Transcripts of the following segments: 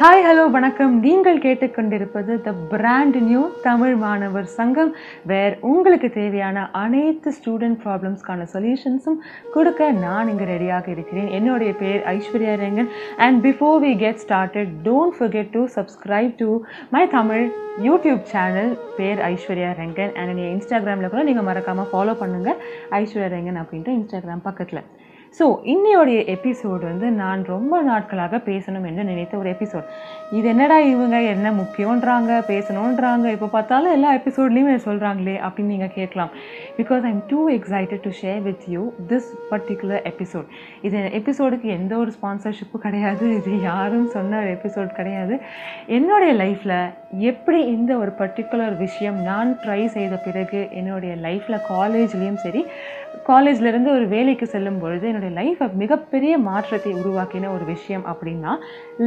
Hi hello வணக்கம். நீங்கள் கேட்டுக்கொண்டிருப்பது த பிராண்ட் நியூ தமிழ் மாணவர் சங்கம் வேர் உங்களுக்கு தேவையான அனைத்து ஸ்டூடெண்ட் ப்ராப்ளம்ஸ்க்கான சொல்யூஷன்ஸும் கொடுக்க நான் இங்கே ரெடியாக இருக்கிறேன். என்னுடைய பேர் Aishwarya Rengan. And before we get started don't forget to subscribe to my Tamil YouTube channel பேர் ஐஸ்வர்யா ரெங்கன். அண்ட் என்னுடைய இன்ஸ்டாகிராமில் கூட நீங்கள் மறக்காமல் ஃபாலோ பண்ணுங்கள் ஐஸ்வர்யா ரெங்கன் அப்படின்ட்டு இன்ஸ்டாகிராம் பக்கத்தில். ஸோ இன்னையோடைய எபிசோடு வந்து நான் ரொம்ப நாட்களாக பேசணும் என்று நினைத்த ஒரு எபிசோட் இது என்னடா இவங்க? என்ன முக்கியன்றாங்க பேசணுன்றாங்க இப்போ பார்த்தாலும் எல்லா எபிசோட்லேயுமே சொல்கிறாங்களே அப்படின்னு நீங்கள் கேட்கலாம். Because I am too excited to share with you this particular episode இது எபிசோடுக்கு எந்த ஒரு ஸ்பான்சர்ஷிப்பும் கிடையாது. இது யாரும் சொன்ன ஒரு எபிசோட் கிடையாது. என்னுடைய லைஃப்பில் எப்படி இந்த ஒரு பர்டிகுலர் விஷயம் நான் ட்ரை செய்த பிறகு என்னுடைய லைஃப்பில் காலேஜ்லேயும் சரி காலேஜ்லேருந்து ஒரு வேலைக்கு செல்லும் பொழுது என்னுடைய லைஃப்பை மிகப்பெரிய மாற்றத்தை உருவாக்கின ஒரு விஷயம் அப்படின்னா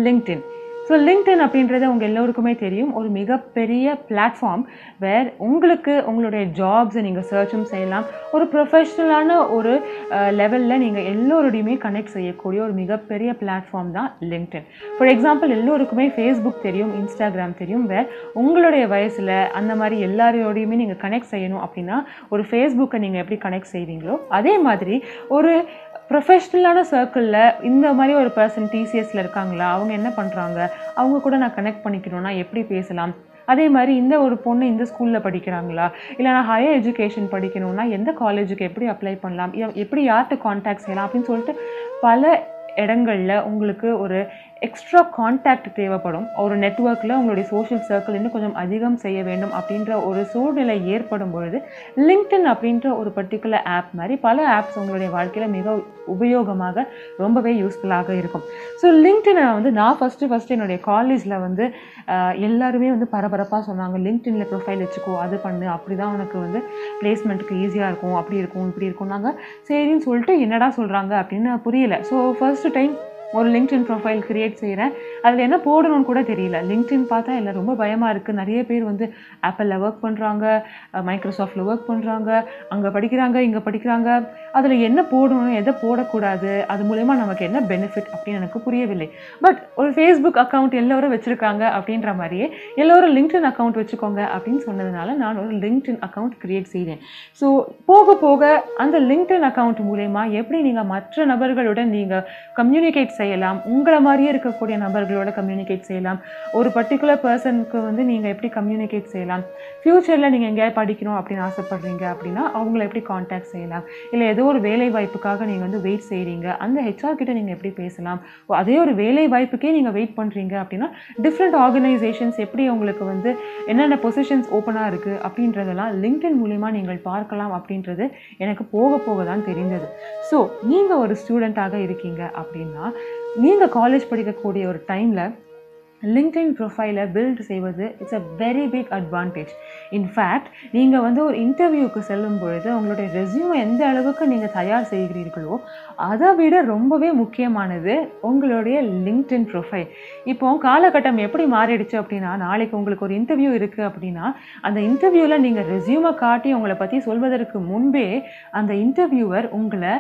லிங்க்டின் ஸோ லிங்க்டின் அப்படின்றது உங்கள் எல்லோருக்குமே தெரியும். ஒரு மிகப்பெரிய பிளாட்ஃபார்ம் வேர் உங்களுக்கு உங்களுடைய ஜாப்ஸை நீங்கள் சர்ச்சும் செய்யலாம். ஒரு ப்ரொஃபஷ்னலான ஒரு லெவலில் நீங்கள் எல்லோருடையுமே கனெக்ட் செய்யக்கூடிய ஒரு மிகப்பெரிய பிளாட்ஃபார்ம் தான் லிங்க்டின் ஃபார் எக்ஸாம்பிள் எல்லோருக்குமே ஃபேஸ்புக் தெரியும் இன்ஸ்டாகிராம் தெரியும் வேர் உங்களுடைய வயசில் அந்த மாதிரி எல்லாரோடையுமே நீங்கள் கனெக்ட் செய்யணும் அப்படின்னா ஒரு ஃபேஸ்புக்கை நீங்கள் எப்படி கனெக்ட் செய்வீங்களோ அதே மாதிரி ஒரு ப்ரொஃபஷ்னலான சர்க்கிளில் இந்த மாதிரி ஒரு பர்சன் டிசிஎஸ்ல இருக்காங்களா? அவங்க என்ன பண்ணுறாங்க அவங்க கூட நான் கனெக்ட் பண்ணிக்கணும்னா எப்படி பேசலாம்? அதே மாதிரி இந்த ஒரு பொண்ணு இந்த ஸ்கூலில் படிக்கிறாங்களா? இல்லை நான் ஹையர் எஜுகேஷன் படிக்கணும்னா எந்த காலேஜுக்கு எப்படி அப்ளை பண்ணலாம்? எ- எப்படி யார்கிட்ட காண்டாக்ட் செய்யலாம்? அப்படின்னு சொல்லிட்டு பல இடங்களில் உங்களுக்கு ஒரு எக்ஸ்ட்ரா காண்டாக்ட் தேவைப்படும். ஒரு நெட்ஒர்க்கில் உங்களுடைய சோஷியல் சர்க்கிள் இன்னும் கொஞ்சம் அதிகம் செய்ய வேண்டும் அப்படின்ற ஒரு சூழ்நிலை ஏற்படும் பொழுது லிங்க்டின் அப்படின்ற ஒரு பர்டிகுலர் ஆப் மாதிரி பல ஆப்ஸ் உங்களுடைய வாழ்க்கையில் மிக உபயோகமாக ரொம்பவே யூஸ்ஃபுல்லாக இருக்கும். ஸோ லிங்க்டினை வந்து நான் ஃபஸ்ட்டு ஃபஸ்ட்டு என்னுடைய காலேஜில் வந்து எல்லாருமே வந்து பரபரப்பாக சொன்னாங்க. லிங்க்டின்ல ப்ரொஃபைல் வச்சுக்கோ அது பண்ணு அப்படி தான் உனக்கு வந்து பிளேஸ்மெண்ட்டுக்கு ஈஸியாக இருக்கும். அப்படி இருக்கும் இப்படி இருக்கும் நாங்கள் சரின்னு சொல்லிட்டு என்னடா சொல்கிறாங்க அப்படின்னு புரியல. ஸோ ஃபஸ்ட்டு டைம் ஒரு லிங்க்டின் ப்ரொஃபைல் கிரியேட் செய்கிறேன் அதில் என்ன போடணும்னு கூட தெரியல. லிங்க்டின் பார்த்தா எல்லாம் ரொம்ப பயமாக இருக்குது நிறைய பேர் வந்து ஆப்பிளில் ஒர்க் பண்ணுறாங்க மைக்ரோசாஃப்டில் ஒர்க் பண்ணுறாங்க அங்கே படிக்கிறாங்க இங்கே படிக்கிறாங்க. அதில் என்ன போடணும் எதை போடக்கூடாது அது மூலயமா நமக்கு என்ன பெனிஃபிட் அப்படின்னு எனக்கு புரியவில்லை. பட் ஒரு ஃபேஸ்புக் அக்கௌண்ட் எல்லோரும் வச்சுருக்காங்க அப்படின்ற மாதிரியே எல்லோரும் லிங்க்டின் அக்கௌண்ட் வச்சுக்கோங்க அப்படின்னு சொன்னதுனால நான் ஒரு லிங்க்டின் அக்கௌண்ட் க்ரியேட் செய்தேன் ஸோ போக போக அந்த லிங்க்டின் அக்கௌண்ட் மூலயமா எப்படி நீங்கள் மற்ற நபர்களுடன் நீங்கள் கம்யூனிகேட் செய்யலாம். உங்களை மாதிரியே இருக்கக்கூடிய நபர்களோட கம்யூனிகேட் செய்யலாம். ஒரு பர்டிகுலர் பர்சனுக்கு வந்து நீங்கள் எப்படி கம்யூனிகேட் செய்யலாம்? ஃப்யூச்சரில் நீங்கள் எங்கேயாவது படிக்கணும் அப்படின்னு ஆசைப்பட்றீங்க அப்படின்னா அவங்கள எப்படி காண்டாக்ட் செய்யலாம்? இல்லை ஏதோ ஒரு வேலை வாய்ப்புக்காக நீங்கள் வந்து வெயிட் செய்கிறீங்க அந்த ஹெச்ஆர் கிட்ட நீங்கள் எப்படி பேசலாம்? அதே ஒரு வேலை வாய்ப்புக்கே நீங்கள் வெயிட் பண்ணுறீங்க அப்படின்னா டிஃப்ரெண்ட் ஆர்கனைசேஷன்ஸ் எப்படி உங்களுக்கு வந்து என்னென்ன பொசிஷன்ஸ் ஓப்பனாக இருக்குது அப்படின்றதெல்லாம் லிங்க்டின் மூலிமா நீங்கள் பார்க்கலாம் அப்படின்றது எனக்கு போக போக தான் தெரிந்தது. ஸோ நீங்கள் ஒரு ஸ்டூடெண்ட்டாக இருக்கீங்க அப்படின்னா நீங்கள் காலேஜ் படிக்கக்கூடிய ஒரு டைமில் லிங்க்டின் ப்ரொஃபைலை பில்ட் செய்வது it's a very big advantage in fact நீங்கள் வந்து ஒரு இன்டர்வியூக்கு செல்லும் பொழுது உங்களுடைய ரெஸ்யூமை எந்த அளவுக்கு நீங்கள் தயார் செய்கிறீர்களோ அதை விட ரொம்பவே முக்கியமானது உங்களுடைய லிங்க்டின் ப்ரொஃபைல் இப்போ காலகட்டம் எப்படி மாறிடுச்சு அப்படின்னா நாளைக்கு உங்களுக்கு ஒரு இன்டர்வியூ இருக்குது அப்படின்னா அந்த இன்டர்வியூவில் நீங்கள் ரெஸ்யூமை காட்டி உங்களை பற்றி சொல்வதற்கு முன்பே அந்த இன்டர்வியூவர் உங்களை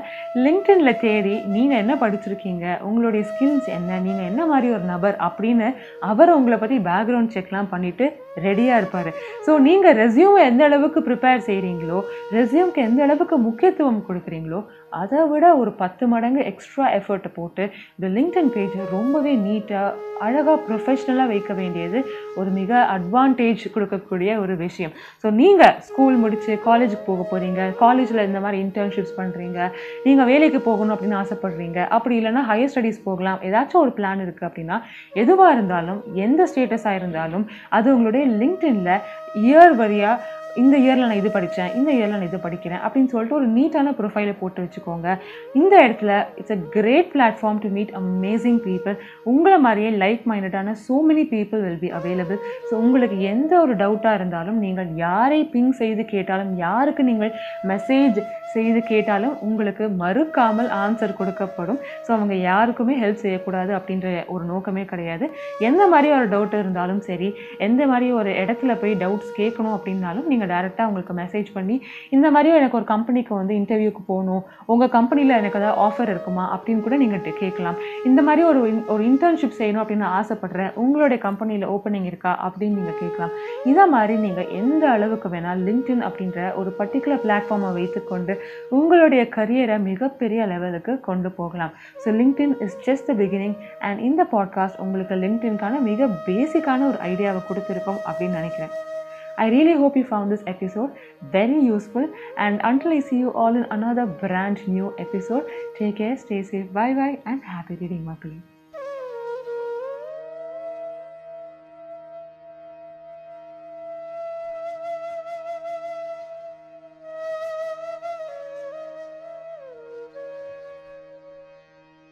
லிங்க்டனில் தேடி நீங்கள் என்ன படிச்சிருக்கீங்க உங்களுடைய ஸ்கில்ஸ் என்ன நீங்கள் என்ன மாதிரி ஒரு நபர் அப்படின்னு அவர் உங்களை பற்றி பேக்ரவுண்ட் செக்லாம் பண்ணிட்டு ரெடியாக இருப்பார். ஸோ நீங்கள் ரெஸ்யூமை எந்த அளவுக்கு ப்ரிப்பேர் செய்கிறீங்களோ ரெஸ்யூம்க்கு எந்த அளவுக்கு முக்கியத்துவம் கொடுக்குறீங்களோ அதை விட ஒரு பத்து மடங்கு எக்ஸ்ட்ரா எஃபர்ட்டை போட்டு இந்த லிங்க்டன் பேஜை ரொம்பவே நீட்டாக அழகாக ப்ரொஃபஷ்னலாக வைக்க வேண்டியது ஒரு மிக அட்வான்டேஜ் கொடுக்கக்கூடிய ஒரு விஷயம். ஸோ நீங்கள் ஸ்கூல் முடித்து காலேஜுக்கு போக போகிறீங்க காலேஜில் இந்த மாதிரி இன்டர்ன்ஷிப்ஸ் பண்ணுறீங்க நீங்கள் வேலைக்கு போகணும் அப்படின்னு ஆசைப்படுறீங்க அப்படி இல்லைன்னா ஹையர் ஸ்டடீஸ் போகலாம் ஏதாச்சும் ஒரு பிளான் இருக்குது அப்படின்னா எதுவாக இருந்தாலும் எந்த ஸ்டேட்டஸாக இருந்தாலும் அது உங்களுடைய லிங்க்டின்ல இயர் வரியாக இந்த இயரில் நான் இது படித்தேன் இந்த இயரில் நான் இது படிக்கிறேன் அப்படின்னு சொல்லிட்டு ஒரு நீட்டான ப்ரொஃபைலை போட்டு வச்சுக்கோங்க. இந்த இடத்துல it's a great platform to meet amazing people உங்களை மாதிரியே like மைண்டடான so many people will be available so உங்களுக்கு எந்த ஒரு டவுட்டாக இருந்தாலும் நீங்கள் யாரை பிங் செய்து கேட்டாலும் யாருக்கு நீங்கள் மெசேஜ் செய்து கேட்டாலும் உங்களுக்கு மறுக்காமல் ஆன்சர் கொடுக்கப்படும். ஸோ அவங்க யாருக்குமே ஹெல்ப் செய்யக்கூடாது அப்படின்ற ஒரு நோக்கமே கிடையாது. எந்த மாதிரி ஒரு டவுட் இருந்தாலும் சரி எந்த மாதிரி ஒரு இடத்துல போய் டவுட்ஸ் கேட்கணும் அப்படின்னாலும் நீங்கள் டேரெக்டாக உங்களுக்கு மெசேஜ் பண்ணி இந்த மாதிரியும் எனக்கு ஒரு கம்பெனிக்கு வந்து இன்டர்வியூக்கு போகணும் உங்கள் கம்பெனியில் எனக்கு ஏதாவது ஆஃபர் இருக்குமா அப்படின்னு கூட நீங்கள் கேட்கலாம். இந்த மாதிரி ஒரு ஒரு இன்டர்ன்ஷிப் செய்யணும் அப்படின்னு நான் உங்களுடைய கம்பெனியில் ஓப்பனிங் இருக்கா அப்படின்னு நீங்கள் கேட்கலாம். இதை மாதிரி நீங்கள் எந்த அளவுக்கு வேணால் லிங்க்டின் அப்படின்ற ஒரு பர்டிகுலர் பிளாட்ஃபார்மை வைத்துக்கொண்டு உங்களுடைய கரியரை மிகப்பெரிய லெவலுக்கு கொண்டு போகலாம் so LinkedIn is just the beginning and இந்த பாட்காஸ்ட் உங்களுக்கு லிங்க்டின்கான மிக பேசிக்கான ஒரு ஐடியாவை கொடுத்துருக்கோம் அப்படின்னு நினைக்கிறேன் I really hope you found this episode very useful and until I see you all in another brand new episode, take care, stay safe, bye bye and happy reading, மக்களே